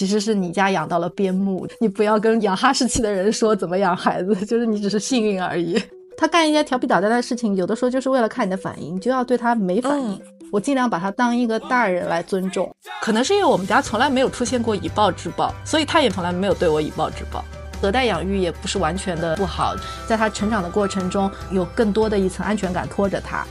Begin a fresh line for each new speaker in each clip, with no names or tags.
其实是你家养到了边牧。你不要跟养哈士奇的人说怎么养孩子，就是你只是幸运而已。他干一些调皮捣蛋的事情，有的时候就是为了看你的反应，就要对他没反应。我尽量把他当一个大人来尊重。可能是因为我们家从来没有出现过以暴制暴，所以他也从来没有对我以暴制暴。隔代养育也不是完全的不好，在他成长的过程中，有更多的一层安全感拖着他。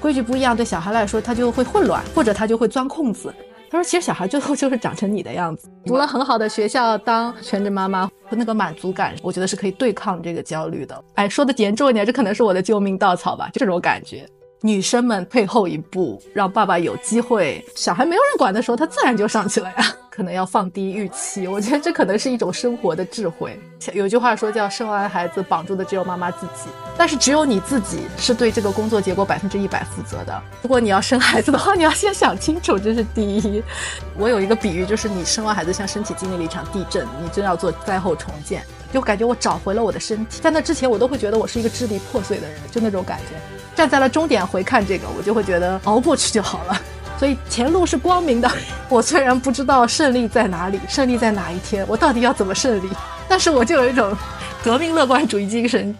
规矩不一样，对小孩来说他就会混乱，或者他就会钻空子。他说：“其实小孩最后就是长成你的样子。读了很好的学校，当全职妈妈，那个满足感，我觉得是可以对抗这个焦虑的。哎，说的严重一点，这可能是我的救命稻草吧，就这种感觉。”女生们退后一步，让爸爸有机会。小孩没有人管的时候，他自然就上去了呀。可能要放低预期，我觉得这可能是一种生活的智慧。有句话说叫“生完孩子绑住的只有妈妈自己”，但是只有你自己是对这个工作结果百分之一百负责的。如果你要生孩子的话，你要先想清楚，这是第一。我有一个比喻，就是你生完孩子像身体经历了一场地震，你真要做灾后重建，就感觉我找回了我的身体。在那之前，我都会觉得我是一个支离破碎的人，就那种感觉。站在了终点回看这个，我就会觉得熬过去就好了。所以前路是光明的。我虽然不知道胜利在哪里，胜利在哪一天，我到底要怎么胜利，但是我就有一种革命乐观主义精神。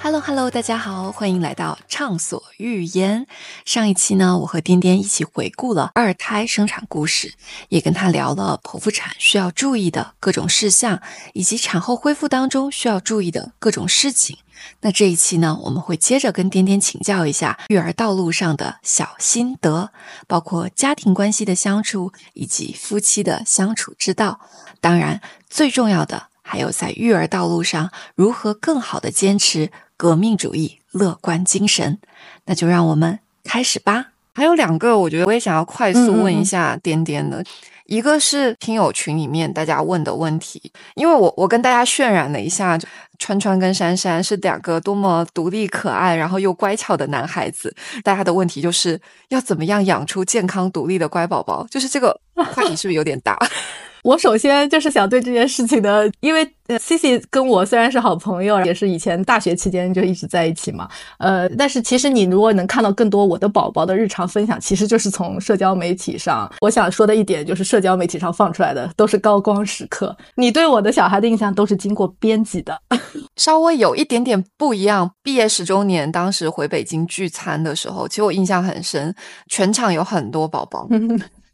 Hello Hello，大家好，欢迎来到畅所欲言。上一期呢，我和颠颠一起回顾了二胎生产故事，也跟他聊了剖腹产需要注意的各种事项，以及产后恢复当中需要注意的各种事情。那这一期呢，我们会接着跟颠颠请教一下育儿道路上的小心得，包括家庭关系的相处以及夫妻的相处之道。当然，最重要的还有在育儿道路上如何更好的坚持。革命主义乐观精神，那就让我们开始吧。还有两个，我觉得我也想要快速问一下颠颠的，一个是听友群里面大家问的问题，因为我我跟大家渲染了一下，川川跟珊珊是两个多么独立可爱，然后又乖巧的男孩子，大家的问题就是要怎么样养出健康独立的乖宝宝，就是这个话题是不是有点大？
我首先就是想对这件事情的，因为 C C 跟我虽然是好朋友，也是以前大学期间就一直在一起嘛，呃，但是其实你如果能看到更多我的宝宝的日常分享，其实就是从社交媒体上。我想说的一点就是，社交媒体上放出来的都是高光时刻，你对我的小孩的印象都是经过编辑的，
稍微有一点点不一样。毕业十周年当时回北京聚餐的时候，其实我印象很深，全场有很多宝宝。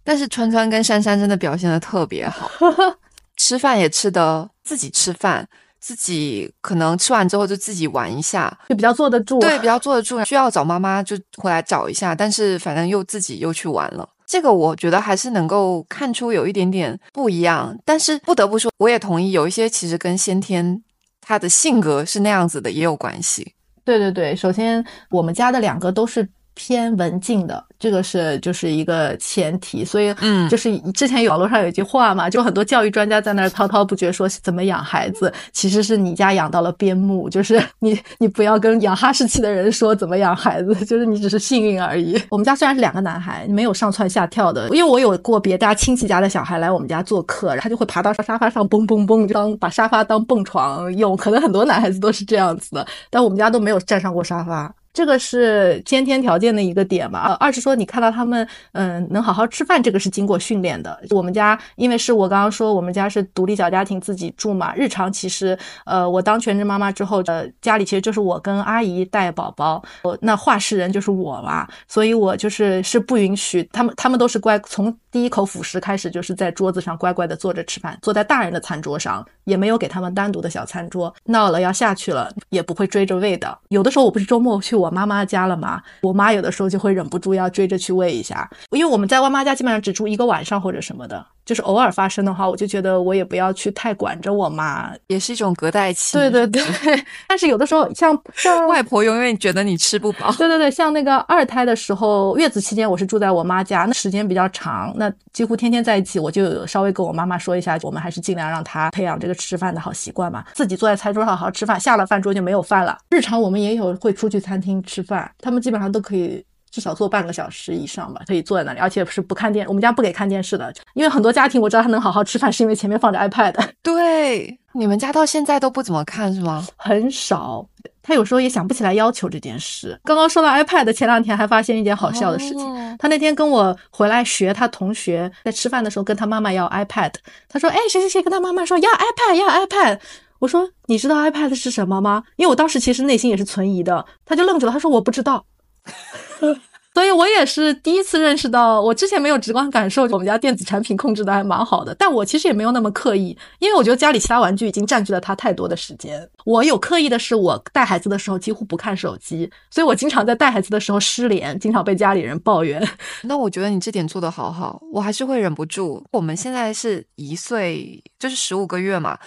但是川川跟珊珊真的表现的特别好，吃饭也吃的自己吃饭，自己可能吃完之后就自己玩一下，
就比较坐得住。
对，比较坐得住。需要找妈妈就回来找一下，但是反正又自己又去玩了。这个我觉得还是能够看出有一点点不一样。但是不得不说，我也同意有一些其实跟先天他的性格是那样子的也有关系。
对对对，首先我们家的两个都是。偏文静的，这个是就是一个前提，所以嗯，就是之前网络上有一句话嘛，就很多教育专家在那儿滔滔不绝说怎么养孩子，其实是你家养到了边牧，就是 你你不要跟养哈士奇的人说怎么养孩子，就是你只是幸运而已。我们家虽然是两个男孩，没有上蹿下跳的，因为我有过别家亲戚家的小孩来我们家做客，他就会爬到沙发上蹦蹦蹦，当把沙发当蹦床用，可能很多男孩子都是这样子的，但我们家都没有站上过沙发。这个是先天条件的一个点嘛？二是说你看到他们，嗯，能好好吃饭，这个是经过训练的。我们家因为是我刚刚说我们家是独立小家庭，自己住嘛，日常其实，呃，我当全职妈妈之后，呃，家里其实就是我跟阿姨带宝宝，那话事人就是我嘛，所以我就是是不允许他们，他们都是乖，从第一口辅食开始就是在桌子上乖乖的坐着吃饭，坐在大人的餐桌上，也没有给他们单独的小餐桌，闹了要下去了也不会追着喂的。有的时候我不是周末去。我妈妈家了嘛，我妈有的时候就会忍不住要追着去喂一下，因为我们在外妈家基本上只住一个晚上或者什么的。就是偶尔发生的话，我就觉得我也不要去太管着我妈，
也是一种隔代亲。
对对对，但是有的时候像像
外婆永远觉得你吃不饱。
对对对，像那个二胎的时候，月子期间我是住在我妈家，那时间比较长，那几乎天天在一起，我就稍微跟我妈妈说一下，我们还是尽量让她培养这个吃饭的好习惯嘛，自己坐在餐桌上好好吃饭，下了饭桌就没有饭了。日常我们也有会出去餐厅吃饭，他们基本上都可以。至少坐半个小时以上吧，可以坐在那里，而且是不看电。我们家不给看电视的，因为很多家庭我知道他能好好吃饭，是因为前面放着 iPad。
对，你们家到现在都不怎么看是吗？
很少。他有时候也想不起来要求这件事。刚刚说到 iPad，前两天还发现一件好笑的事情。
哦
他那天跟我回来学，他同学在吃饭的时候跟他妈妈要 iPad，他说：“哎，谁谁谁跟他妈妈说要 iPad 要 iPad。”我说：“你知道 iPad 是什么吗？”因为我当时其实内心也是存疑的。他就愣住了，他说：“我不知道。”所以我也是第一次认识到，我之前没有直观感受，我们家电子产品控制的还蛮好的。但我其实也没有那么刻意，因为我觉得家里其他玩具已经占据了他太多的时间。我有刻意的是，我带孩子的时候几乎不看手机，所以我经常在带孩子的时候失联，经常被家里人抱怨。
那我觉得你这点做得好好，我还是会忍不住。我们现在是一岁，就是十五个月嘛，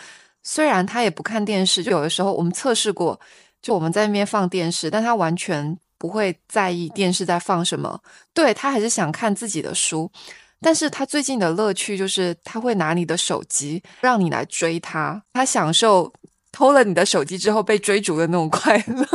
虽然他也不看电视，就有的时候我们测试过，就我们在那边放电视，但他完全不会在意电视在放什么，对他还是想看自己的书。但是他最近的乐趣就是他会拿你的手机，让你来追他，他享受偷了你的手机之后被追逐的那种快乐。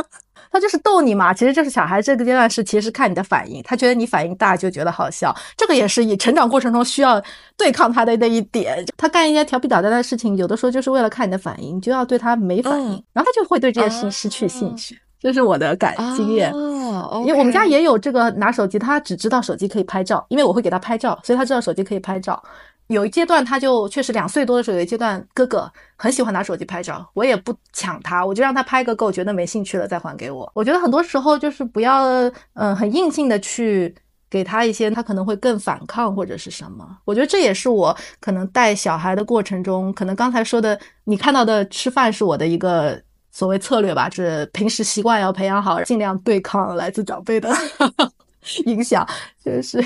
他就是逗你嘛，其实就是小孩这个阶段是其实是看你的反应，他觉得你反应大就觉得好笑，这个也是以成长过程中需要对抗他的那一点。他干一些调皮捣蛋的事情，有的时候就是为了看你的反应，你就要对他没反应，
嗯
然后他就会对这件事失去兴趣。这是我的感经验。
哦，
因为我们家也有这个拿手机，他只知道手机可以拍照，因为我会给他拍照，所以他知道手机可以拍照。有一阶段，他就确实两岁多的时候，有一阶段哥哥很喜欢拿手机拍照，我也不抢他，我就让他拍个够，觉得没兴趣了再还给我。我觉得很多时候就是不要嗯、很硬性的去给他一些他可能会更反抗或者是什么。我觉得这也是我可能带小孩的过程中，可能刚才说的你看到的吃饭是我的一个。所谓策略吧，就是平时习惯要培养好，尽量对抗来自长辈的 影响，这是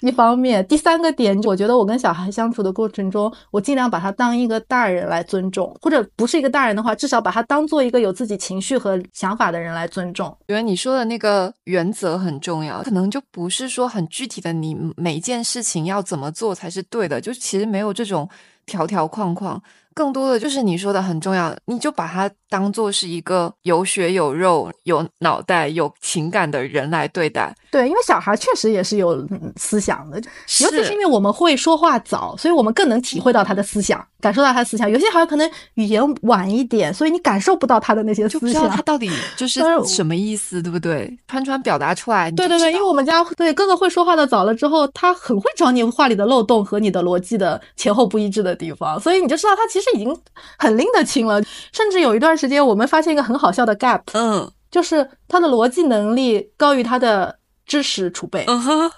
一方面。第三个点，我觉得我跟小孩相处的过程中，我尽量把他当一个大人来尊重，或者不是一个大人的话，至少把他当做一个有自己情绪和想法的人来尊重。
觉得你说的那个原则很重要，可能就不是说很具体的，你每一件事情要怎么做才是对的，就其实没有这种条条框框，更多的就是你说的很重要，你就把他当做是一个有血有肉、有脑袋、有情感的人来对待。
对，因为小孩确实也是有、嗯思想的，尤其是因为我们会说话早，所以我们更能体会到他的思想，感受到他的思想。有些孩子可能语言晚一点，所以你感受不到他的那些思想
就不知道他。到底就是什么意思，对不对？川川表达出来，
对对对，因为我们家对哥哥会说话的早了之后，他很会找你话里的漏洞和你的逻辑的前后不一致的地方，所以你就知道他其实已经很拎得清了。甚至有一段时间，我们发现一个很好笑的 gap，
嗯
就是他的逻辑能力高于他的知识储备。
嗯哼，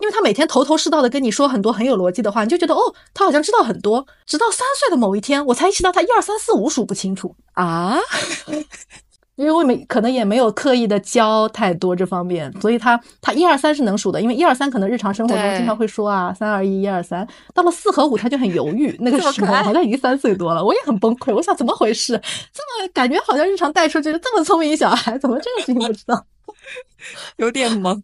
因为他每天头头是道的跟你说很多很有逻辑的话，你就觉得哦，他好像知道很多。直到三岁的某一天，我才意识到他一二三四五数不清楚，
啊，
因为我没可能也没有刻意的教太多这方面，所以他他一二三是能数的，因为一二三可能日常生活中经常会说啊，三二一，一二三。到了四和五，他就很犹豫。那个时候好像已经三岁多了，我也很崩溃。我想怎么回事？这么感觉好像日常带出去这么聪明一小孩，怎么这个事情不知道？
有点懵。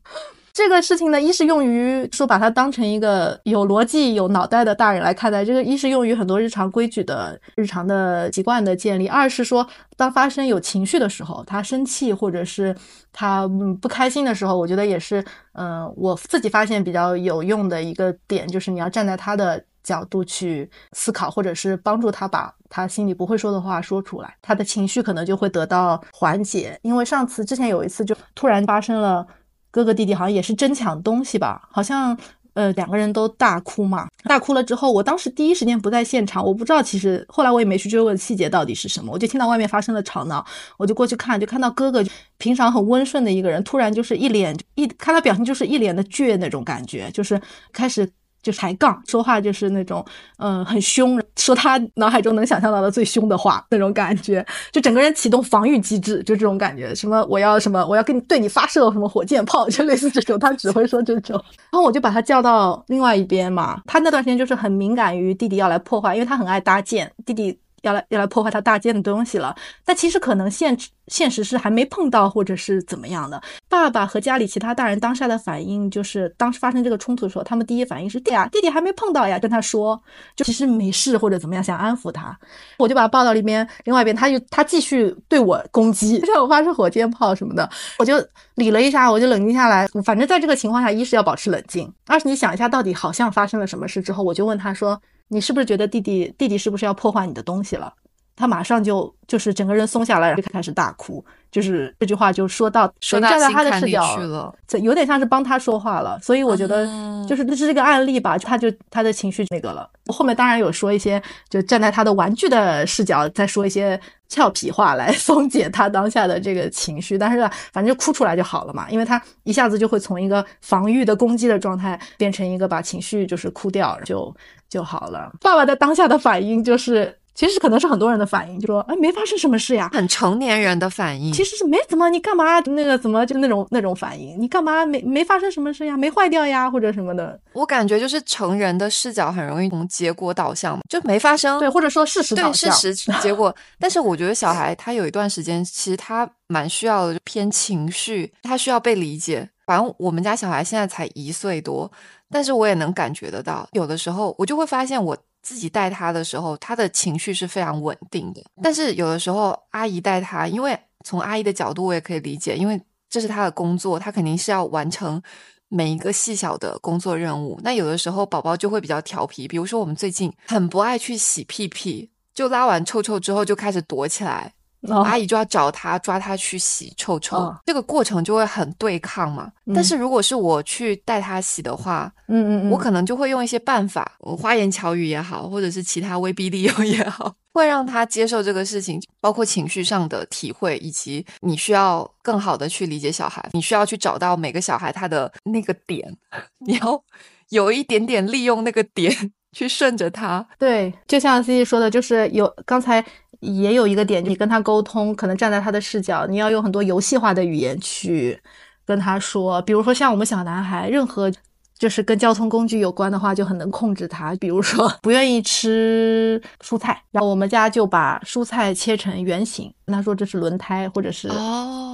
这个事情呢，一是用于说把它当成一个有逻辑、有脑袋的大人来看待；这个一是用于很多日常规矩的日常的习惯的建立；二是说，当发生有情绪的时候，他生气或者是他不开心的时候，我觉得也是嗯、我自己发现比较有用的一个点，就是你要站在他的。角度去思考，或者是帮助他把他心里不会说的话说出来，他的情绪可能就会得到缓解。因为上次之前有一次，就突然发生了 哥哥弟弟好像也是争抢东西吧，好像呃两个人都大哭嘛，大哭了之后，我当时第一时间不在现场，我不知道，其实后来我也没去追问细节到底是什么，我就听到外面发生了吵闹，我就过去看，就看到哥哥平常很温顺的一个人，突然就是一脸一看他表情就是一脸的倔那种感觉，就是开始。就抬杠，说话就是那种，嗯、很凶，说他脑海中能想象到的最凶的话，那种感觉，就整个人启动防御机制，就这种感觉，什么我要什么，我要跟你对你发射什么火箭炮，就类似这种，他只会说这种。然后我就把他叫到另外一边嘛，他那段时间就是很敏感于弟弟要来破坏，因为他很爱搭建，弟弟要来要来破坏他搭建的东西了。但其实可能现实现实是还没碰到，或者是怎么样的。爸爸和家里其他大人当下的反应就是，当时发生这个冲突的时候，他们第一反应是：弟呀，弟弟还没碰到呀，跟他说，就其实没事或者怎么样，想安抚他。我就把他抱到里面，另外一边他就他继续对我攻击，向我发射火箭炮什么的，我就理了一下，我就冷静下来。反正在这个情况下，一是要保持冷静，二是你想一下到底好像发生了什么事之后，我就问他说：你是不是觉得弟弟弟弟是不是要破坏你的东西了？他马上就就是整个人松下来，然后就开始大哭。就是这句话就说到，
说
站在他的视角
去了，
这有点像是帮他说话了。所以我觉得，就是这是这个案例吧，他就他的情绪那个了。后面当然有说一些，就站在他的玩具的视角，再说一些俏皮话来 松解他当下的这个情绪。但是反正就哭出来就好了嘛，因为他一下子就会从一个防御的攻击的状态，变成一个把情绪就是哭掉就就好了。爸爸在当下的反应就是。其实可能是很多人的反应，就说哎，没发生什么事呀，
很成年人的反应。
其实是没怎么，你干嘛那个怎么就那种那种反应？你干嘛没没发生什么事呀？没坏掉呀，或者什么的。
我感觉就是成人的视角很容易从结果导向，就没发生。
对，或者说事实导
向。事实 结果。但是我觉得小孩他有一段时间，其实他蛮需要偏情绪，他需要被理解。反正我们家小孩现在才一岁多，但是我也能感觉得到，有的时候我就会发现我。自己带他的时候，他的情绪是非常稳定的。但是有的时候，阿姨带他，因为从阿姨的角度，我也可以理解，因为这是他的工作，他肯定是要完成每一个细小的工作任务。那有的时候，宝宝就会比较调皮，比如说我们最近很不爱去洗屁屁，就拉完臭臭之后就开始躲起来。阿姨就要找他抓他去洗臭臭，这个过程就会很对抗嘛。但是如果是我去带他洗的话，
嗯嗯，
我可能就会用一些办法，花言巧语也好，或者是其他威逼利诱也好，会让他接受这个事情，包括情绪上的体会，以及你需要更好的去理解小孩，你需要去找到每个小孩他的那个点，你要有一点点利用那个点 去顺着他。
对，就像 C C 说的，就是有刚才。也有一个点，你跟他沟通，可能站在他的视角，你要用很多游戏化的语言去跟他说。比如说，像我们小男孩，任何就是跟交通工具有关的话，就很能控制他。比如说，不愿意吃蔬菜，然后我们家就把蔬菜切成圆形，跟他说这是轮胎，或者是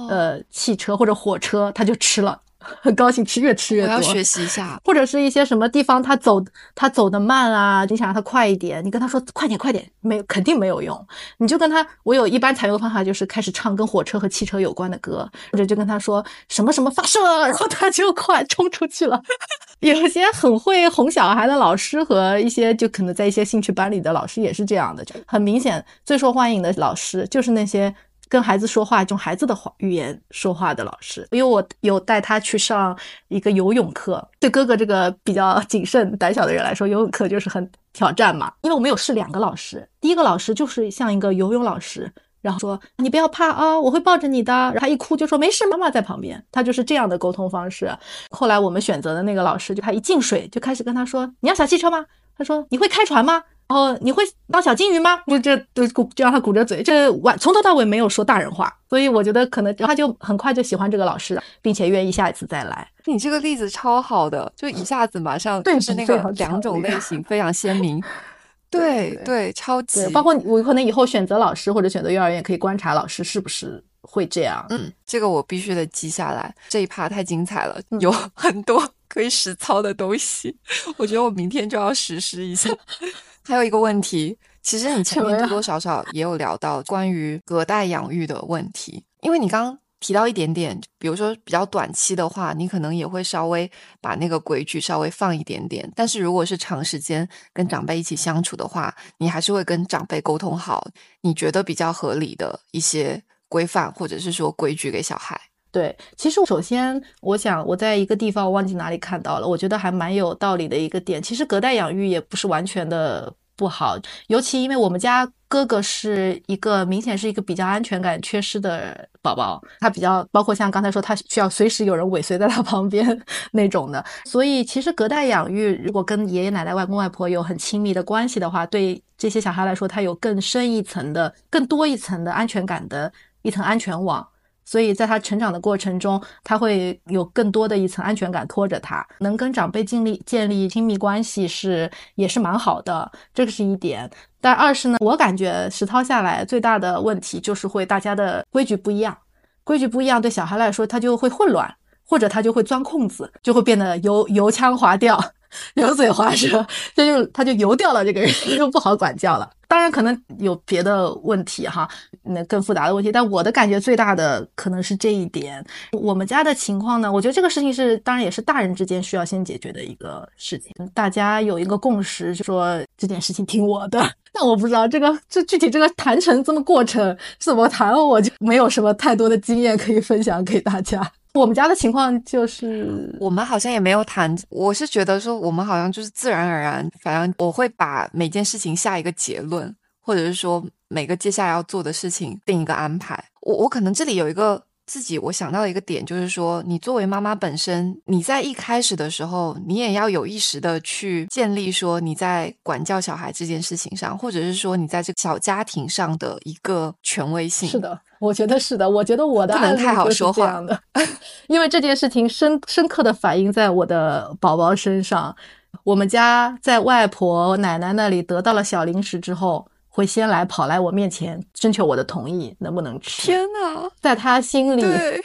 呃汽车或者火车，他就吃了。很高兴吃，越吃越多。
我要学习一下，
或者是一些什么地方他走他走的慢啊，你想让他快一点，你跟他说快点快点，没肯定没有用。你就跟他，我有一般采用的方法就是开始唱跟火车和汽车有关的歌，或者就跟他说什么什么发射，然后他就快冲出去了。有些很会哄小孩的老师和一些就可能在一些兴趣班里的老师也是这样的，就很明显最受欢迎的老师就是那些。跟孩子说话，用孩子的话语言说话的老师，因为我有带他去上一个游泳课。对哥哥这个比较 谨慎、胆小的人来说，游泳课就是很挑战嘛。因为我们有试两个老师，第一个老师就是像一个游泳老师，然后说你不要怕啊，我会抱着你的。然后他一哭就说没事，妈妈在旁边。他就是这样的沟通方式。后来我们选择的那个老师，就他一进水就开始跟他说：“你要小汽车吗？”他说：“你会开船吗？”然后你会当小金鱼吗？不，这都鼓就让他鼓着嘴，这完从头到尾没有说大人话，所以我觉得可能他就很快就喜欢这个老师，并且愿意下一次再来。
你这个例子超好的，就一下子马上就是那个两种类型非常鲜明。对对，超级。
包括我可能以后选择老师或者选择幼儿园，可以观察老师是不是会这样。
嗯，这个我必须得记下来，这一趴太精彩了，有很多可以实操的东西。我觉得我明天就要实施一下。还有一个问题，其实你前面多多少少也有聊到关于隔代养育的问题，因为你刚刚提到一点点，比如说比较短期的话，你可能也会稍微把那个规矩稍微放一点点，但是如果是长时间跟长辈一起相处的话，你还是会跟长辈沟通好，你觉得比较合理的一些规范或者是说规矩给小孩。
对，其实首先我想我在一个地方忘记哪里看到了，我觉得还蛮有道理的一个点。其实隔代养育也不是完全的不好，尤其因为我们家哥哥是一个明显是一个比较安全感缺失的宝宝，他比较包括像刚才说他需要随时有人尾随在他 旁边那种的，所以其实隔代养育如果跟爷爷奶奶、外公外婆有很亲密的关系的话，对这些小孩来说，他有更深一层的、更多一层的安全感的一层安全网。所以在他成长的过程中，他会有更多的一层安全感拖着他，能跟长辈建立建立亲密关系是也是蛮好的，这个是一点。但二是呢，我感觉实操下来最大的问题就是会大家的规矩不一样，规矩不一样，对小孩来说他就会混乱，或者他就会钻空子，就会变得油油腔滑调。油嘴滑舌，这就他就油掉了，这个人 就不好管教了。当然，可能有别的问题哈，那更复杂的问题。但我的感觉最大的可能是这一点。我们家的情况呢，我觉得这个事情是，当然也是大人之间需要先解决的一个事情。大家有一个共识，就说这件事情听我的。但我不知道这个这具体这个谈成这么过程怎么谈，我就没有什么太多的经验可以分享给大家。我们家的情况就是，
我们好像也没有谈。我是觉得说，我们好像就是自然而然，反正我会把每件事情下一个结论，或者是说每个接下来要做的事情定一个安排。我我可能这里有一个。自己我想到的一个点就是说，你作为妈妈本身，你在一开始的时候，你也要有意识的去建立说你在管教小孩这件事情上，或者是说你在这个小家庭上的一个权威性。
是的，我觉得是的。我觉得我的
不能太好说话
的，因为这件事情深深刻的反映在我的宝宝身上。我们家在外婆奶奶那里得到了小零食之后。会先来跑来我面前征求我的同意，能不能吃？
天呐，
在他心里，
对，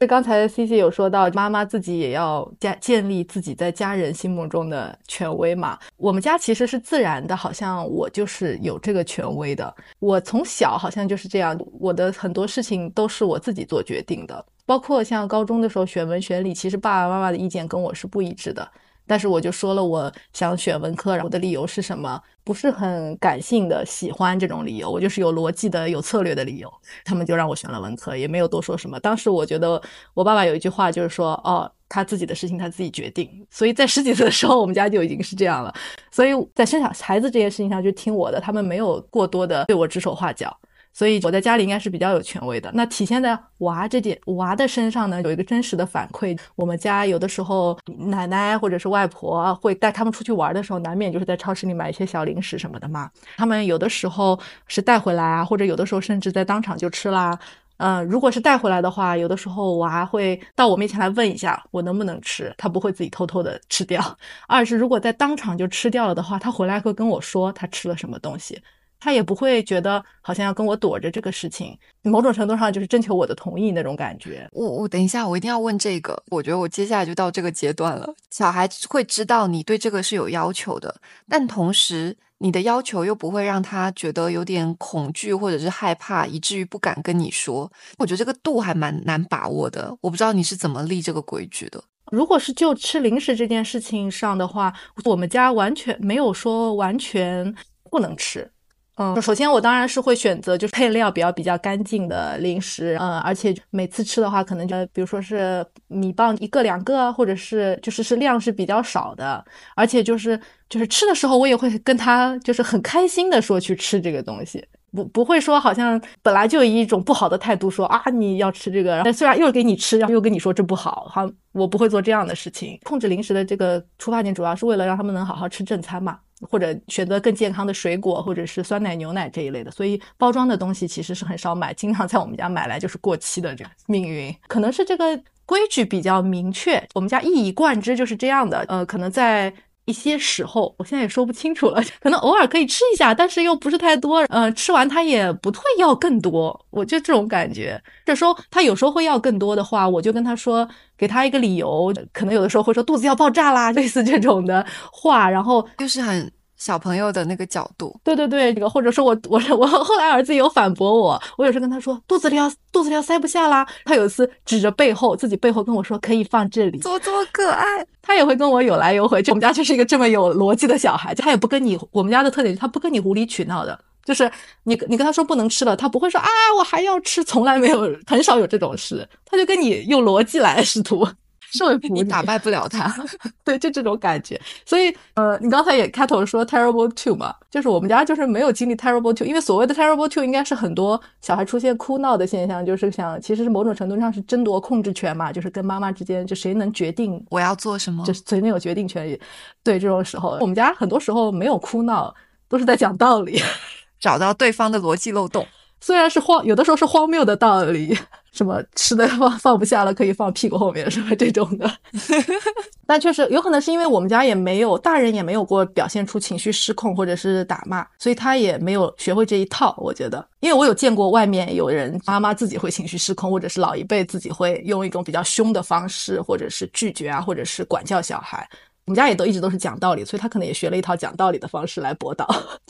就刚才 C C 有说到，妈妈自己也要建建立自己在家人心目中的权威嘛。我们家其实是自然的，好像我就是有这个权威的。我从小好像就是这样，我的很多事情都是我自己做决定的，包括像高中的时候选文选理，其实爸爸妈妈的意见跟我是不一致的。但是我就说了，我想选文科，然后我的理由是什么？不是很感性的喜欢这种理由，我就是有逻辑的、有策略的理由。他们就让我选了文科，也没有多说什么。当时我觉得我爸爸有一句话，就是说，哦，他自己的事情他自己决定。所以在十几岁的时候，我们家就已经是这样了。所以在生小孩子这件事情上，就听我的，他们没有过多的对我指手画脚。所以我在家里应该是比较有权威的。那体现在娃这点娃的身上呢，有一个真实的反馈。我们家有的时候奶奶或者是外婆会带他们出去玩的时候，难免就是在超市里买一些小零食什么的嘛。他们有的时候是带回来啊，或者有的时候甚至在当场就吃啦。嗯，如果是带回来的话，有的时候娃会到我面前来问一下我能不能吃，他不会自己偷偷的吃掉。二是如果在当场就吃掉了的话，他回来会跟我说他吃了什么东西。他也不会觉得好像要跟我躲着这个事情，某种程度上就是征求我的同意那种感觉。
我我等一下，我一定要问这个。我觉得我接下来就到这个阶段了。小孩会知道你对这个是有要求的，但同时你的要求又不会让他觉得有点恐惧或者是害怕，以至于不敢跟你说。我觉得这个度还蛮难把握的。我不知道你是怎么立这个规矩的。
如果是就吃零食这件事情上的话，我们家完全没有说完全不能吃。嗯，首先我当然是会选择就是配料比较比较干净的零食，嗯，而且每次吃的话，可能就比如说是米棒一个两个，或者是就是是量是比较少的，而且就是就是吃的时候，我也会跟他就是很开心的说去吃这个东西，不不会说好像本来就以一种不好的态度说啊你要吃这个，然后虽然又给你吃，然后又跟你说这不好，好我不会做这样的事情。控制零食的这个出发点主要是为了让他们能好好吃正餐嘛。或者选择更健康的水果，或者是酸奶、牛奶这一类的，所以包装的东西其实是很少买，经常在我们家买来就是过期的这样命运，可能是这个规矩比较明确，我们家一以贯之就是这样的。呃，可能在。一些时候，我现在也说不清楚了，可能偶尔可以吃一下，但是又不是太多。嗯，吃完他也不会要更多，我就这种感觉。这时候他有时候会要更多的话，我就跟他说，给他一个理由，可能有的时候会说肚子要爆炸啦，类似这种的话，然后
就是很。小朋友的那个角度，
对对对，这个或者说我我我后来儿子有反驳我，我有时跟他说肚子里要肚子里要塞不下啦，他有一次指着背后自己背后跟我说可以放这里，
怎么这么可爱？
他也会跟我有来有回，就我们家就是一个这么有逻辑的小孩，他也不跟你我们家的特点，他不跟你无理取闹的，就是你你跟他说不能吃了，他不会说啊我还要吃，从来没有很少有这种事，他就跟你用逻辑来试图。说服
你打败不了他，
对，就这种感觉。所以，呃，你刚才也开头说 terrible two 嘛，就是我们家就是没有经历 terrible two，因为所谓的 terrible two 应该是很多小孩出现哭闹的现象，就是想其实是某种程度上是争夺控制权嘛，就是跟妈妈之间就谁能决定
我要做什么，
就是谁能有决定权利。对，这种时候，我们家很多时候没有哭闹，都是在讲道理，
找到对方的逻辑漏洞。
虽然是荒，有的时候是荒谬的道理，什么吃的 放放不下了可以放屁股后面，什么这种的，但确实有可能是因为我们家也没有大人也没有过表现出情绪失控或者是打骂，所以他也没有学会这一套。我觉得，因为我有见过外面有人妈妈自己会情绪失控，或者是老一辈自己会用一种比较凶的方式，或者是拒绝啊，或者是管教小孩。我们家也都一直都是讲道理，所以他可能也学了一套讲道理的方式来博导。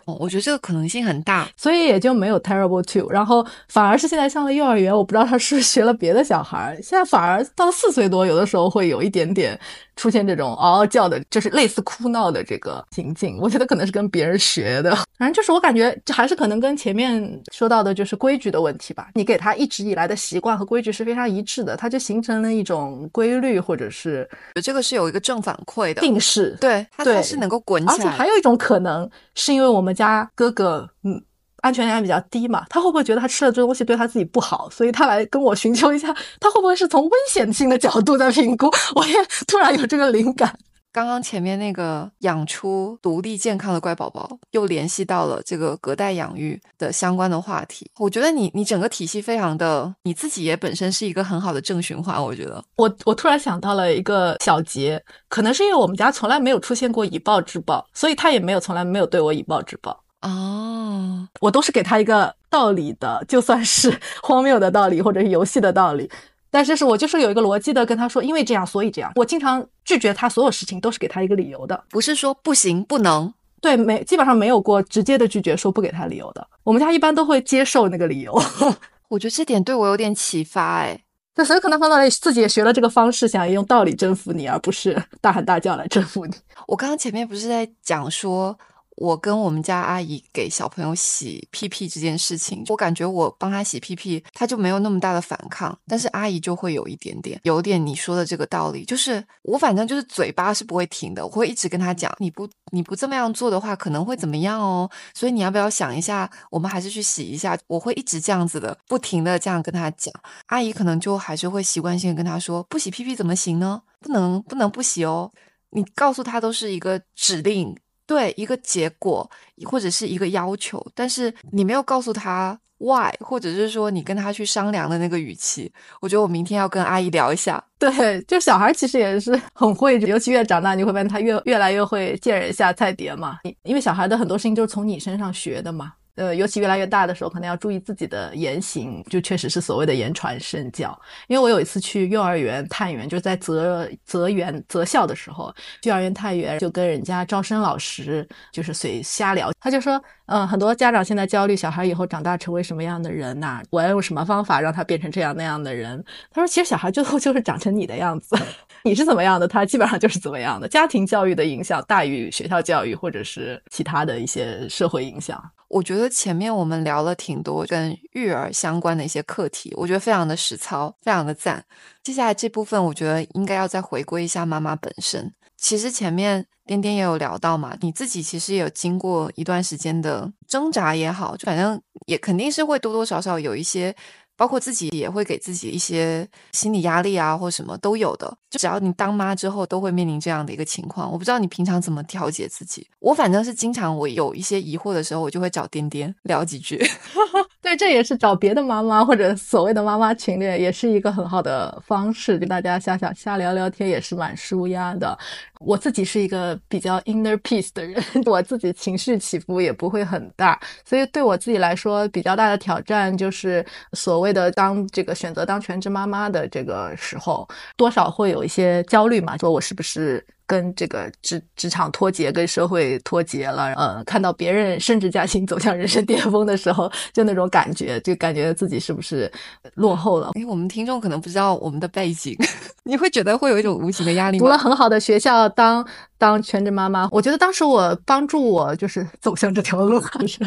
哦，我觉得这个可能性很大，
所以也就没有 terrible two。然后反而是现在上了幼儿园，我不知道他是学了别的小孩，现在反而到四岁多，有的时候会有一点点。出现这种嗷嗷叫的，就是类似哭闹的这个情景，我觉得可能是跟别人学的。反正就是我感觉，这还是可能跟前面说到的，就是规矩的问题吧。你给他一直以来的习惯和规矩是非常一致的，他就形成了一种规律，或者是
这个是有一个正反馈的
定式。
对，它是能够滚起
来。而且还有一种可能，是因为我们家哥哥，嗯。安全感比较低嘛，他会不会觉得他吃了这东西对他自己不好，所以他来跟我寻求一下，他会不会是从危险性的角度在评估？我也突然有这个灵感。
刚刚前面那个养出独立健康的乖宝宝，又联系到了这个隔代养育的相关的话题。我觉得你你整个体系非常的，你自己也本身是一个很好的正循环。我觉得
我我突然想到了一个小结，可能是因为我们家从来没有出现过以暴制暴，所以他也没有从来没有对我以暴制暴。
哦，
我都是给他一个道理的，就算是 荒谬的道理或者是游戏的道理，但是是我就是有一个逻辑的跟他说，因为这样所以这样。我经常拒绝他所有事情都是给他一个理由的，
不是说不行不能，
对，没基本上没有过直接的拒绝说不给他理由的。我们家一般都会接受那个理由。
我觉得这点对我有点启发，哎，
就，所以可能方老自己也学了这个方式，想要用道理征服你，而不是大喊大叫来征服你。
我刚刚前面不是在讲说。我跟我们家阿姨给小朋友洗屁屁这件事情，我感觉我帮他洗屁屁，他就没有那么大的反抗，但是阿姨就会有一点点，有点你说的这个道理，就是我反正就是嘴巴是不会停的，我会一直跟他讲，你不你不这么样做的话，可能会怎么样哦，所以你要不要想一下，我们还是去洗一下，我会一直这样子的，不停的这样跟他讲，阿姨可能就还是会习惯性跟他说，不洗屁屁怎么行呢？不能不能不洗哦，你告诉他都是一个指令。对一个结果或者是一个要求，但是你没有告诉他 why，或者是说你跟他去商量的那个语气，我觉得我明天要跟阿姨聊一下。
对，就小孩其实也是很会，尤其越长大，你会发现他越越来越会见人下菜碟嘛。因为小孩的很多事情就是从你身上学的嘛。呃，尤其越来越大的时候，可能要注意自己的言行，就确实是所谓的言传身教。因为我有一次去幼儿园探园，就是在择择园择校的时候，幼儿园探园就跟人家招生老师就是随瞎聊，他就说，嗯，很多家长现在焦虑小孩以后长大成为什么样的人呐？我要用什么方法让他变成这样那样的人？他说，其实小孩最后就是长成你的样子，你是怎么样的，他基本上就是怎么样的。家庭教育的影响大于学校教育或者是其他的一些社会影响。
我觉得前面我们聊了挺多跟育儿相关的一些课题，我觉得非常的实操，非常的赞。接下来这部分，我觉得应该要再回归一下妈妈本身。其实前面颠颠也有聊到嘛，你自己其实也有经过一段时间的挣扎也好，就反正也肯定是会多多少少有一些。包括自己也会给自己一些心理压力啊，或什么都有的。就只要你当妈之后，都会面临这样的一个情况。我不知道你平常怎么调节自己。我反正是经常，我有一些疑惑的时候，我就会找颠颠聊几句。
对，这也是找别的妈妈或者所谓的妈妈群里，也是一个很好的方式，跟大家瞎瞎瞎聊聊天，也是蛮舒压的。我自己是一个比较 inner peace 的人，我自己情绪起伏也不会很大，所以对我自己来说，比较大的挑战就是所谓的当这个选择当全职妈妈的这个时候，多少会有一些焦虑嘛，说我是不是。跟这个职职场脱节，跟社会脱节了。呃，看到别人升职加薪、走向人生巅峰的时候，就那种感觉，就感觉自己是不是落后了？
因为我们听众可能不知道我们的背景，你会觉得会有一种无形的压力。
读了很好的学校，当。当全职妈妈，我觉得当时我帮助我就是走向这条路。是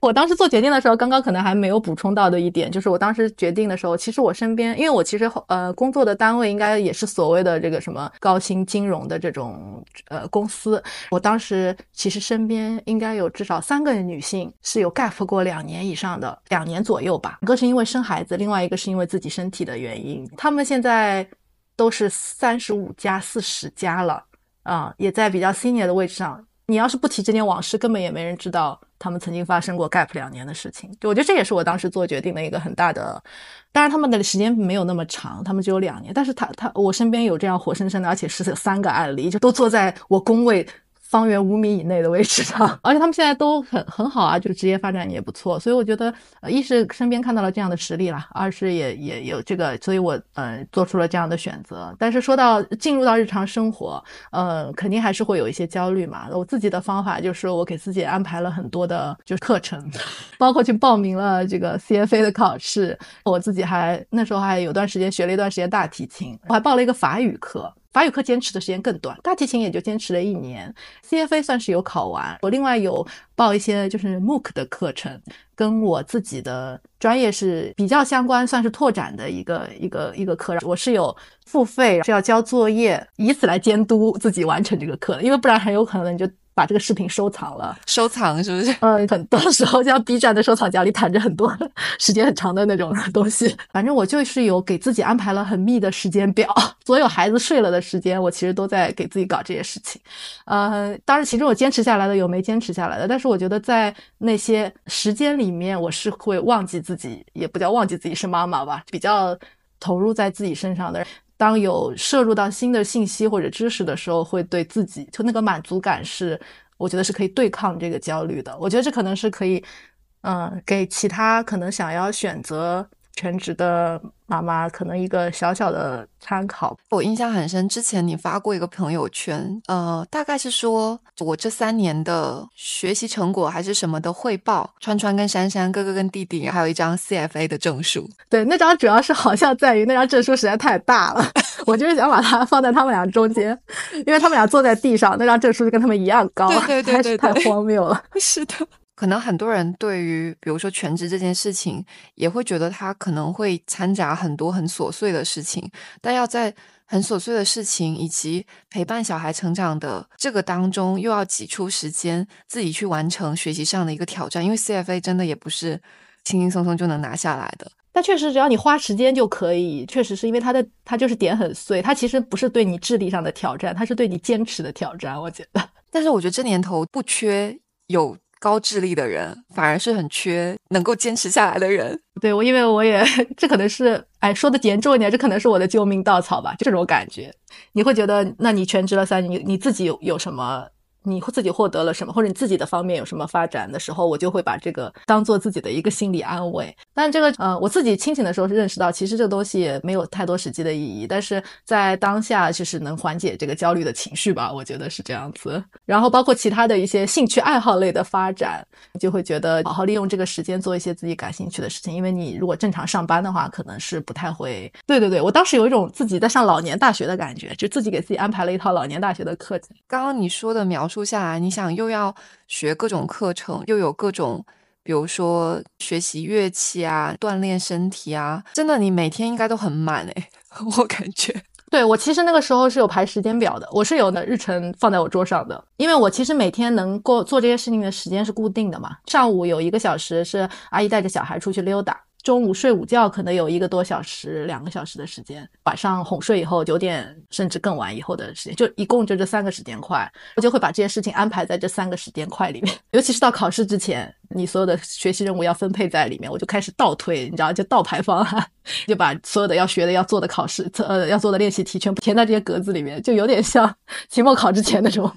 我当时做决定的时候，刚刚可能还没有补充到的一点，就是我当时决定的时候，其实我身边，因为我其实呃工作的单位应该也是所谓的这个什么高薪金融的这种呃公司，我当时其实身边应该有至少三个女性是有 gap 过两年以上的，两年左右吧。一个是因为生孩子，另外一个是因为自己身体的原因，他们现在都是三十五加四十加了。啊，也在比较 senior 的位置上。你要是不提这件往事，根本也没人知道他们曾经发生过 gap 两年的事情。就我觉得这也是我当时做决定的一个很大的。当然他们的时间没有那么长，他们只有两年。但是他他我身边有这样活生生的，而且是三个案例，就都坐在我工位方圆五米以内的位置上，而且他们现在都很很好啊，就职业发展也不错，所以我觉得，呃，一是身边看到了这样的实力啦，二是也也有这个，所以我呃做出了这样的选择。但是说到进入到日常生活，呃，肯定还是会有一些焦虑嘛。我自己的方法就是我给自己安排了很多的就是课程，包括去报名了这个 CFA 的考试，我自己还那时候还有段时间学了一段时间大提琴，我还报了一个法语课。法语课坚持的时间更短，大提琴也就坚持了一年，CFA 算是有考完。我另外有报一些就是 MOOC 的课程，跟我自己的专业是比较相关，算是拓展的一个一个一个课。我是有付费，是要交作业，以此来监督自己完成这个课的，因为不然很有可能你就。把这个视频收藏了，
收藏是不是？
嗯，很多时候像 B 站的收藏夹里躺着很多 时间很长的那种东西。反正我就是有给自己安排了很密的时间表，所有孩子睡了的时间，我其实都在给自己搞这些事情。呃，当然其中有坚持下来的，有没坚持下来的。但是我觉得在那些时间里面，我是会忘记自己，也不叫忘记自己是妈妈吧，比较投入在自己身上的。当有摄入到新的信息或者知识的时候，会对自己就那个满足感是，我觉得是可以对抗这个焦虑的。我觉得这可能是可以，嗯，给其他可能想要选择。全职的妈妈可能一个小小的参考，
我印象很深。之前你发过一个朋友圈，呃，大概是说我这三年的学习成果还是什么的汇报。川川跟珊珊，哥哥跟弟弟，还有一张 CFA 的证书。
对，那张主要是好像在于那张证书实在太大了，我就是想把它放在他们俩中间，因为他们俩坐在地上，那张证书就跟他们一样高，
对对对，
太荒谬了。
是的。可能很多人对于比如说全职这件事情，也会觉得它可能会掺杂很多很琐碎的事情，但要在很琐碎的事情以及陪伴小孩成长的这个当中，又要挤出时间自己去完成学习上的一个挑战，因为 CFA 真的也不是轻轻松松就能拿下来的。
但确实，只要你花时间就可以。确实是因为它的它就是点很碎，它其实不是对你智力上的挑战，它是对你坚持的挑战。我觉得，
但是我觉得这年头不缺有。高智力的人反而是很缺能够坚持下来的人。
对我，因为我也 这可能是哎说的严重一点，这可能是我的救命稻草吧，就这种感觉。你会觉得，那你全职了三年，你你自己有有什么？你自己获得了什么，或者你自己的方面有什么发展的时候，我就会把这个当做自己的一个心理安慰。但这个，呃，我自己清醒的时候是认识到，其实这个东西也没有太多实际的意义。但是在当下，就是能缓解这个焦虑的情绪吧，我觉得是这样子。然后包括其他的一些兴趣爱好类的发展，就会觉得好好利用这个时间做一些自己感兴趣的事情。因为你如果正常上班的话，可能是不太会。对对对，我当时有一种自己在上老年大学的感觉，就自己给自己安排了一套老年大学的课程。
刚刚你说的描述。住下来，你想又要学各种课程，又有各种，比如说学习乐器啊，锻炼身体啊，真的，你每天应该都很满诶，我感觉。
对我其实那个时候是有排时间表的，我是有的日程放在我桌上的，因为我其实每天能够做这些事情的时间是固定的嘛。上午有一个小时是阿姨带着小孩出去溜达。中午睡午觉可能有一个多小时、两个小时的时间，晚上哄睡以后九点甚至更晚以后的时间，就一共就这三个时间块，我就会把这些事情安排在这三个时间块里面。尤其是到考试之前，你所有的学习任务要分配在里面，我就开始倒推，你知道，就倒排方案，就把所有的要学的、要做的考试、呃要做的练习题全部填在这些格子里面，就有点像 期末考之前那种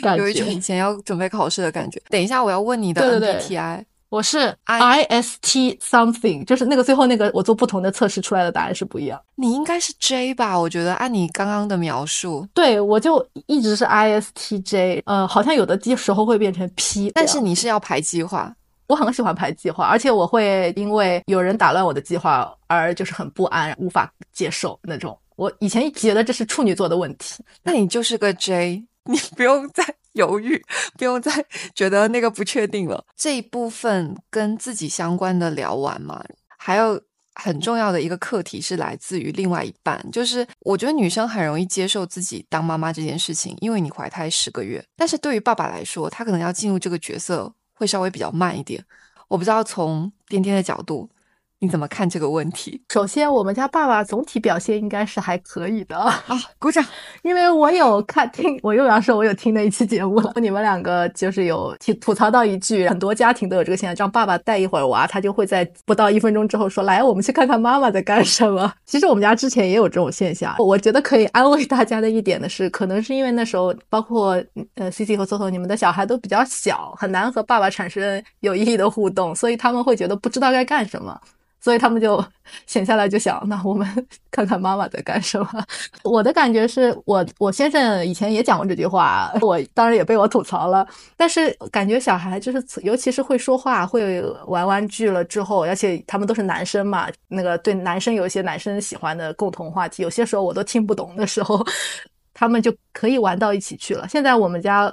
感觉，
有一种以前要准备考试的感觉。等一下，我要问你的 MBTI。
我是 I S T something，就是那个最后那个我做不同的测试出来的答案是不一样。
你应该是 J 吧？我觉得按你刚刚的描述，
对我就一直是 I S T J，呃，好像有的时候会变成 P，
但是你是要排计划，
我很喜欢排计划，而且我会因为有人打乱我的计划而就是很不安，无法接受那种。我以前觉得这是处女座的问题，
那你就是个 J，你不用再。犹豫，不用再觉得那个不确定了。这一部分跟自己相关的聊完嘛？还有很重要的一个课题是来自于另外一半，就是我觉得女生很容易接受自己当妈妈这件事情，因为你怀胎十个月。但是对于爸爸来说，他可能要进入这个角色会稍微比较慢一点。我不知道从颠颠的角度，你怎么看这个问题？
首先，我们家爸爸总体表现应该是还可以的啊，
鼓掌。
因为我有看听，我又要说，我有听那一期节目了。你们两个就是有吐吐槽到一句，很多家庭都有这个现象，让爸爸带一会儿娃，他就会在不到一分钟之后说：“来，我们去看看妈妈在干什么。”其实我们家之前也有这种现象。我觉得可以安慰大家的一点的是，可能是因为那时候，包括呃 C C 和 Soso，你们的小孩都比较小，很难和爸爸产生有意义的互动，所以他们会觉得不知道该干什么。所以他们就 闲下来就想，那我们 看看妈妈在干什么。我的感觉是我我先生以前也讲过这句话，我当然也被我吐槽了。但是感觉小孩就是，尤其是会说话、会玩玩具了之后，而且他们都是男生嘛，那个对男生有一些男生喜欢的共同话题，有些时候我都听不懂的时候，他们就可以玩到一起去了。现在我们家。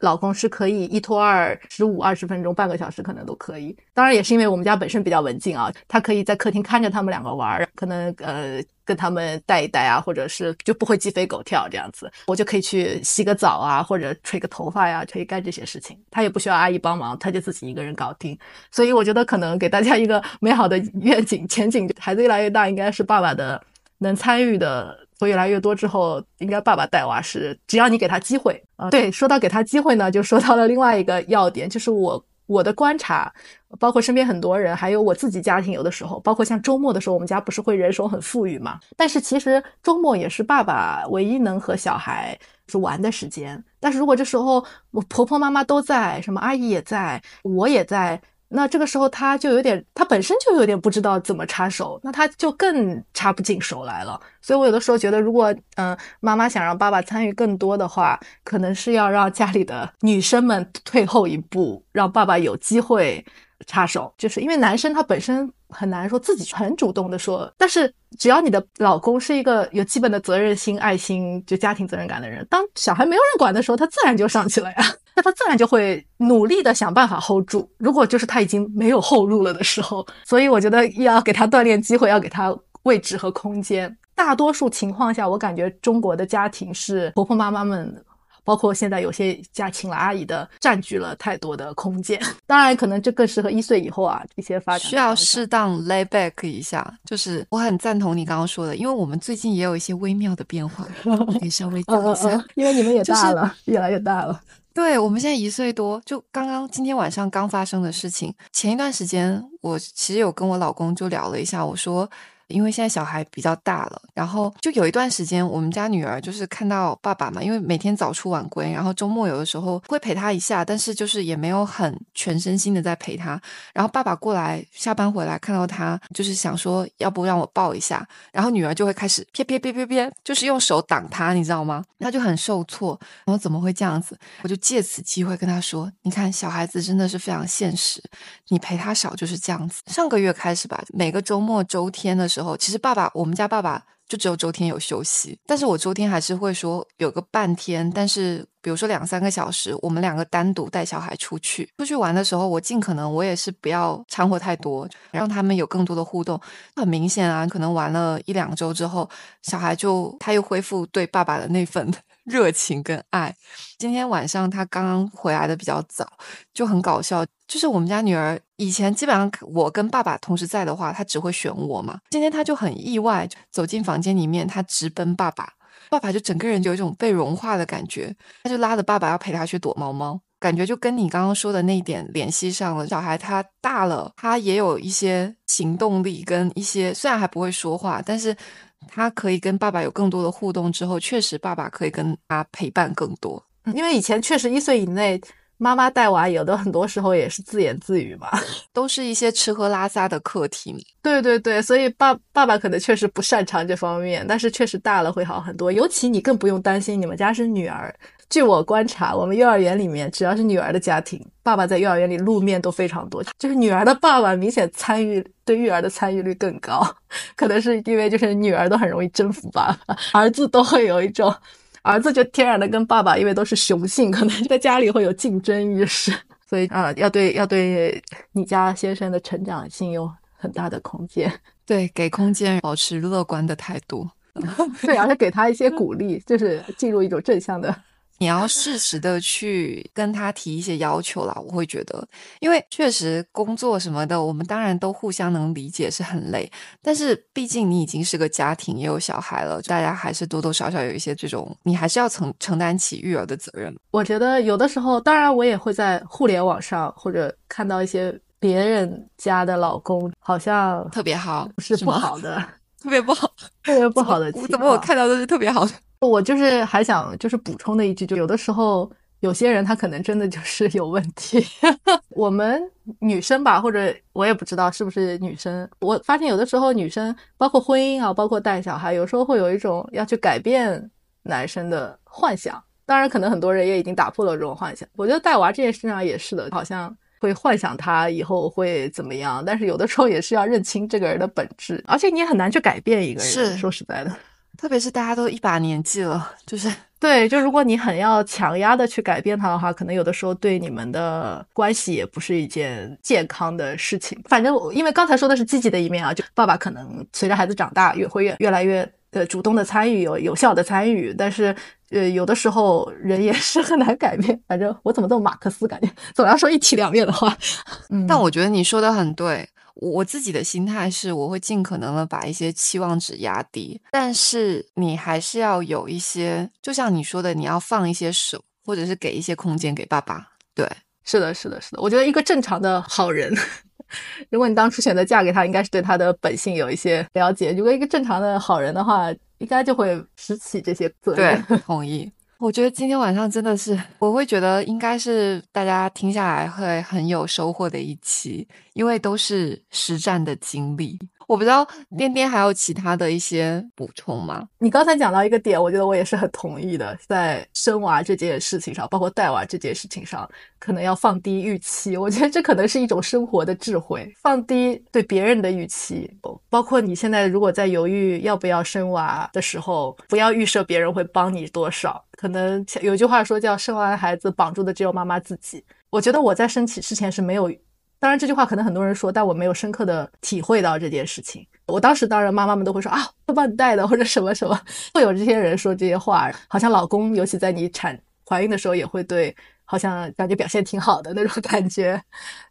老公是可以一拖二十五二十分钟半个小时可能都可以，当然也是因为我们家本身比较文静啊，他可以在客厅看着他们两个玩，可能呃跟他们带一带啊，或者是就不会鸡飞狗跳这样子，我就可以去洗个澡啊，或者吹个头发呀，可以干这些事情，他也不需要阿姨帮忙，他就自己一个人搞定。所以我觉得可能给大家一个美好的愿景前景，孩子越来越大，应该是爸爸的能参与的。会越来越多之后，应该爸爸带娃是只要你给他机会啊。对，说到给他机会呢，就说到了另外一个要点，就是我我的观察，包括身边很多人，还有我自己家庭，有的时候，包括像周末的时候，我们家不是会人手很富裕嘛？但是其实周末也是爸爸唯一能和小孩是玩的时间。但是如果这时候我婆婆妈妈都在，什么阿姨也在，我也在。那这个时候他就有点，他本身就有点不知道怎么插手，那他就更插不进手来了。所以我有的时候觉得，如果嗯妈妈想让爸爸参与更多的话，可能是要让家里的女生们退后一步，让爸爸有机会插手。就是因为男生他本身很难说自己很主动的说，但是只要你的老公是一个有基本的责任心、爱心，就家庭责任感的人，当小孩没有人管的时候，他自然就上去了呀。那他自然就会努力的想办法 hold 住。如果就是他已经没有后路了的时候，所以我觉得要给他锻炼机会，要给他位置和空间。大多数情况下，我感觉中国的家庭是婆婆妈妈们，包括现在有些家请了阿姨的，占据了太多的空间。当然，可能这更适合一岁以后啊一些发展。
需要适当 lay back 一下。就是我很赞同你刚刚说的，因为我们最近也有一些微妙的变化，可以稍微讲一下。
因为你们也大了，越来越大了。
对我们现在一岁多，就刚刚今天晚上刚发生的事情。前一段时间，我其实有跟我老公就聊了一下，我说。因为现在小孩比较大了，然后就有一段时间，我们家女儿就是看到爸爸嘛，因为每天早出晚归，然后周末有的时候会陪他一下，但是就是也没有很全身心的在陪他。然后爸爸过来下班回来看到他，就是想说要不让我抱一下，然后女儿就会开始撇撇撇撇撇，就是用手挡他，你知道吗？他就很受挫，然后怎么会这样子？我就借此机会跟他说：“你看，小孩子真的是非常现实，你陪他少就是这样子。”上个月开始吧，每个周末周天的时候。时候其实爸爸，我们家爸爸就只有周天有休息，但是我周天还是会说有个半天，但是比如说两三个小时，我们两个单独带小孩出去出去玩的时候，我尽可能我也是不要掺和太多，让他们有更多的互动。很明显啊，可能玩了一两周之后，小孩就他又恢复对爸爸的那份。热情跟爱。今天晚上他刚刚回来的比较早，就很搞笑。就是我们家女儿以前基本上我跟爸爸同时在的话，他只会选我嘛。今天他就很意外，走进房间里面，他直奔爸爸，爸爸就整个人就有一种被融化的感觉。他就拉着爸爸要陪他去躲猫猫，感觉就跟你刚刚说的那一点联系上了。小孩他大了，他也有一些行动力跟一些，虽然还不会说话，但是。他可以跟爸爸有更多的互动之后，确实爸爸可以跟他陪伴更多。
因为以前确实一岁以内，妈妈带娃有的很多时候也是自言自语嘛，
都是一些吃喝拉撒的课题。
对对对，所以爸爸爸可能确实不擅长这方面，但是确实大了会好很多。尤其你更不用担心，你们家是女儿。据我观察，我们幼儿园里面只要是女儿的家庭，爸爸在幼儿园里露面都非常多。就是女儿的爸爸明显参与对育儿的参与率更高，可能是因为就是女儿都很容易征服爸爸，儿子都会有一种，儿子就天然的跟爸爸，因为都是雄性，可能在家里会有竞争意识，所以啊，要对要对你家先生的成长性有很大的空间，
对，给空间，保持乐观的态度，
对，而且给他一些鼓励，就是进入一种正向的。
你要适时的去跟他提一些要求啦。我会觉得，因为确实工作什么的，我们当然都互相能理解是很累，但是毕竟你已经是个家庭，也有小孩了，大家还是多多少少有一些这种，你还是要承承担起育儿的责任。
我觉得有的时候，当然我也会在互联网上或者看到一些别人家的老公好像
特别好，
是不好的，
特别不好，
特别不好的。
怎么我看到都是特别好的？
我就是还想就是补充的一句，就有的时候有些人他可能真的就是有问题。我们女生吧，或者我也不知道是不是女生，我发现有的时候女生包括婚姻啊，包括带小孩，有时候会有一种要去改变男生的幻想。当然，可能很多人也已经打破了这种幻想。我觉得带娃这件事上也是的，好像会幻想他以后会怎么样，但是有的时候也是要认清这个人的本质，而且你也很难去改变一个人。
是
说实在的。
特别是大家都一把年纪了，就是
对，就如果你很要强压的去改变他的话，可能有的时候对你们的关系也不是一件健康的事情。反正因为刚才说的是积极的一面啊，就爸爸可能随着孩子长大，越会越越来越呃主动的参与，有有效的参与。但是呃有的时候人也 是很难改变。反正我怎么这么马克思，感觉总要说一体两面的话。
嗯，但我觉得你说的很对。我自己的心态是，我会尽可能的把一些期望值压低，但是你还是要有一些，就像你说的，你要放一些手，或者是给一些空间给爸爸。对，
是的，是的，是的。我觉得一个正常的好人，如果你当初选择嫁给他，应该是对他的本性有一些了解。如果一个正常的好人的话，应该就会拾起这些责
任。对，同意。我觉得今天晚上真的是，我会觉得应该是大家听下来会很有收获的一期，因为都是实战的经历。我不知道颠颠还有其他的一些补充吗？
你刚才讲到一个点，我觉得我也是很同意的，在生娃这件事情上，包括带娃这件事情上，可能要放低预期。我觉得这可能是一种生活的智慧，放低对别人的预期。包括你现在如果在犹豫要不要生娃的时候，不要预设别人会帮你多少。可能有句话说叫“生完孩子绑住的只有妈妈自己”。我觉得我在生起之前是没有。当然，这句话可能很多人说，但我没有深刻的体会到这件事情。我当时当然，妈妈们都会说啊，会帮你带的，或者什么什么，会有这些人说这些话。好像老公，尤其在你产怀孕的时候，也会对，好像感觉表现挺好的那种感觉。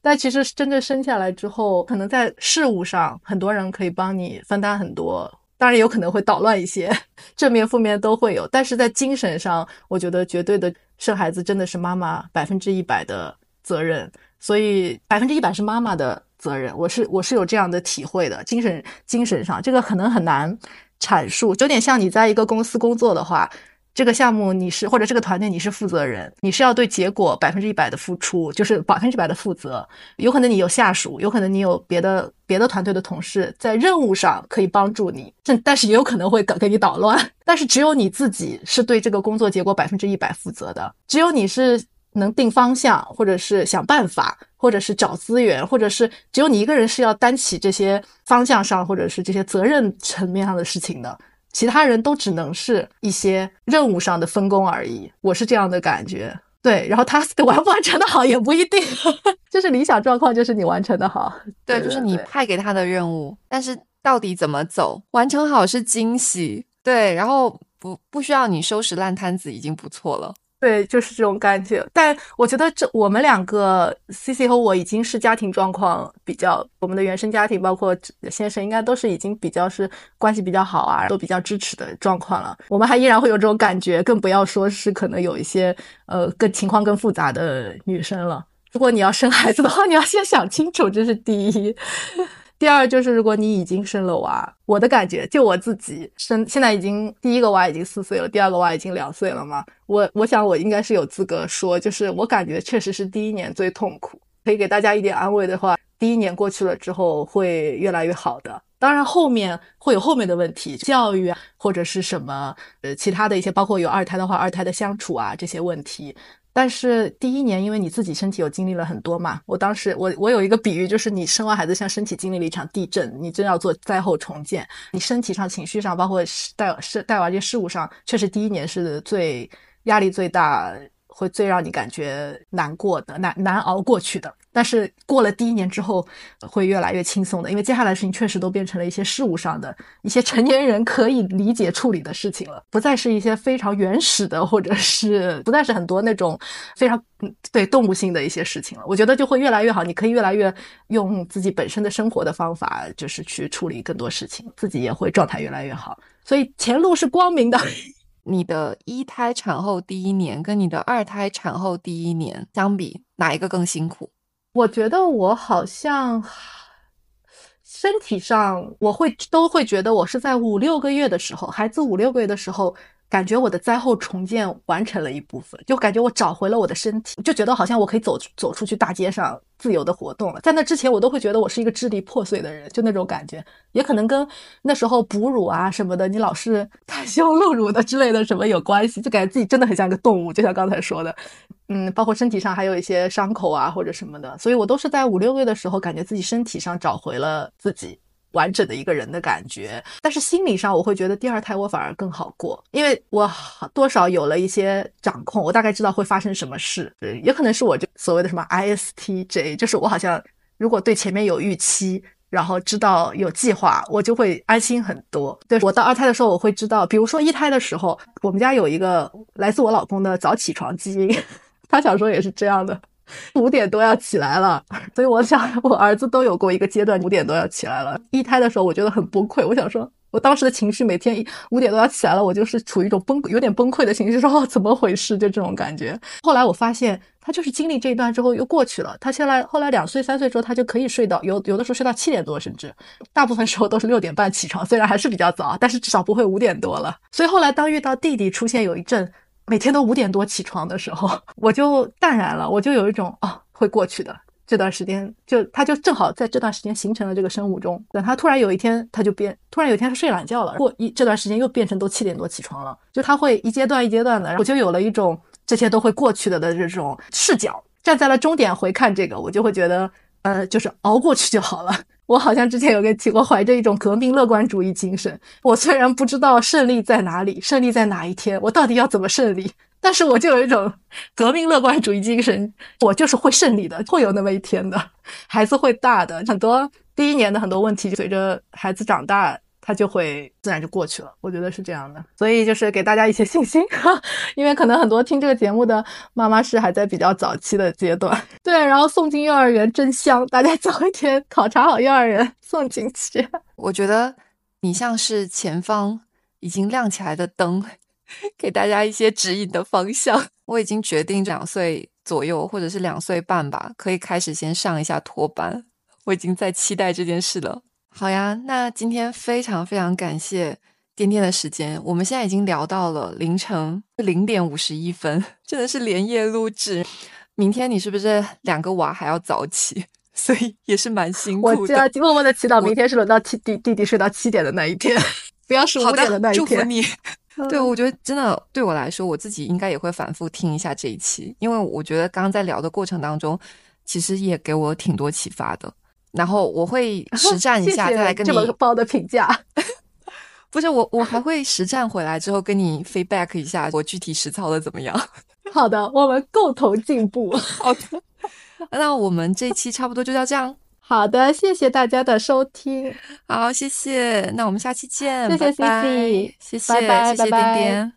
但其实真正生下来之后，可能在事务上，很多人可以帮你分担很多，当然有可能会捣乱一些，正面负面都会有。但是在精神上，我觉得绝对的生孩子真的是妈妈百分之一百的责任。所以百分之一百是妈妈的责任，我是我是有这样的体会的，精神精神上这个可能很难阐述，有点像你在一个公司工作的话，这个项目你是或者这个团队你是负责人，你是要对结果百分之一百的付出，就是百分之百的负责。有可能你有下属，有可能你有别的别的团队的同事在任务上可以帮助你，但但是也有可能会给给你捣乱。但是只有你自己是对这个工作结果百分之一百负责的，只有你是。能定方向，或者是想办法，或者是找资源，或者是只有你一个人是要担起这些方向上，或者是这些责任层面上的事情的，其他人都只能是一些任务上的分工而已。我是这样的感觉。对，然后他完不完成的好也不一定，就是理想状况就是你完成的好。
对，就是你派给他的任务，但是到底怎么走，完成好是惊喜。对，然后不不需要你收拾烂摊子已经不错了。
对，就是这种感觉。但我觉得这我们两个，C C 和我已经是家庭状况比较，我们的原生家庭，包括先生，应该都是已经比较是关系比较好啊，都比较支持的状况了。我们还依然会有这种感觉，更不要说是可能有一些呃更情况更复杂的女生了。如果你要生孩子的话，你要先想清楚，这是第一。第二就是，如果你已经生了娃，我的感觉就我自己生，现在已经第一个娃已经四岁了，第二个娃已经两岁了嘛。我我想我应该是有资格说，就是我感觉确实是第一年最痛苦。可以给大家一点安慰的话，第一年过去了之后会越来越好的。当然后面会有后面的问题，教育啊或者是什么呃其他的一些，包括有二胎的话，二胎的相处啊这些问题。但是第一年，因为你自己身体有经历了很多嘛，我当时我我有一个比喻，就是你生完孩子像身体经历了一场地震，你真要做灾后重建。你身体上、情绪上，包括带是带娃这些事物上，确实第一年是最压力最大，会最让你感觉难过的、难难熬过去的。但是过了第一年之后，会越来越轻松的，因为接下来的事情确实都变成了一些事务上的一些成年人可以理解处理的事情了，不再是一些非常原始的，或者是不再是很多那种非常对动物性的一些事情了。我觉得就会越来越好，你可以越来越用自己本身的生活的方法，就是去处理更多事情，自己也会状态越来越好。所以前路是光明的。
你的一胎产后第一年跟你的二胎产后第一年相比，哪一个更辛苦？
我觉得我好像身体上，我会都会觉得我是在五六个月的时候，孩子五六个月的时候。感觉我的灾后重建完成了一部分，就感觉我找回了我的身体，就觉得好像我可以走走出去大街上自由的活动了。在那之前，我都会觉得我是一个支离破碎的人，就那种感觉，也可能跟那时候哺乳啊什么的，你老是 袒胸露乳的之类的什么有关系，就感觉自己真的很像一个动物，就像刚才说的，嗯，包括身体上还有一些伤口啊或者什么的，所以我都是在五六个月的时候，感觉自己身体上找回了自己。完整的一个人的感觉，但是心理上我会觉得第二胎我反而更好过，因为我多少有了一些掌控，我大概知道会发生什么事。也可能是我就所谓的什么 ISTJ，就是我好像如果对前面有预期，然后知道有计划，我就会安心很多。对我到二胎的时候，我会知道，比如说一胎的时候，我们家有一个来自我老公的早起床基因，他小时候也是这样的。五点多要起来了，所以我想，我儿子都有过一个阶段，五点多要起来了。一胎的时候，我觉得很崩溃。我想说，我当时的情绪，每天五点多要起来了，我就是处于一种崩有点崩溃的情绪，说哦，怎么回事？就这种感觉。后来我发现，他就是经历这一段之后又过去了。他现在后来两岁三岁之后，他就可以睡到有有的时候睡到七点多，甚至大部分时候都是六点半起床，虽然还是比较早，但是至少不会五点多了。所以后来当遇到弟弟出现有一阵。每天都五点多起床的时候，我就淡然了，我就有一种啊会过去的这段时间，就他就正好在这段时间形成了这个生物钟。等他突然有一天他就变，突然有一天他睡懒觉了，过一这段时间又变成都七点多起床了，就他会一阶段一阶段的，我就有了一种这些都会过去的的这种视角，站在了终点回看这个，我就会觉得呃就是熬过去就好了。我好像之前有跟提过，怀着一种革命乐观主义精神。我虽然不知道胜利在哪里，胜利在哪一天，我到底要怎么胜利，但是我就有一种革命乐观主义精神，我就是会胜利的，会有那么一天的。孩子会大的，很多第一年的很多问题，随着孩子长大。他就会自然就过去了，我觉得是这样的，所以就是给大家一些信心，哈 因为可能很多听这个节目的妈妈是还在比较早期的阶段，对，然后送进幼儿园真香，大家早一天考察好幼儿园送进去。
我觉得你像是前方已经亮起来的灯，给大家一些指引的方向。我已经决定两岁左右或者是两岁半吧，可以开始先上一下托班，我已经在期待这件事了。好呀，那今天非常非常感谢颠颠的时间。我们现在已经聊到了凌晨零点五十一分，真的是连夜录制。明天你是不是两个娃还要早起？所以也是蛮辛苦的。
我就要默默的祈祷，明天是轮到七弟弟弟睡到七点的那一天，不要是五点的那一天。
祝福你。对，我觉得真的对我来说，我自己应该也会反复听一下这一期，因为我觉得刚刚在聊的过程当中，其实也给我挺多启发的。然后我会 实战一下，再来跟你
这么高的评价。
不是我，我还会实战回来之后跟你 feedback 一下，我具体实操的怎么样？
好的，我们共同进步。
好的，那我们这期差不多就到这样。
好的，谢谢大家的收听。
好，谢谢。那我们下期见。
谢谢
C C，谢谢，谢谢点点。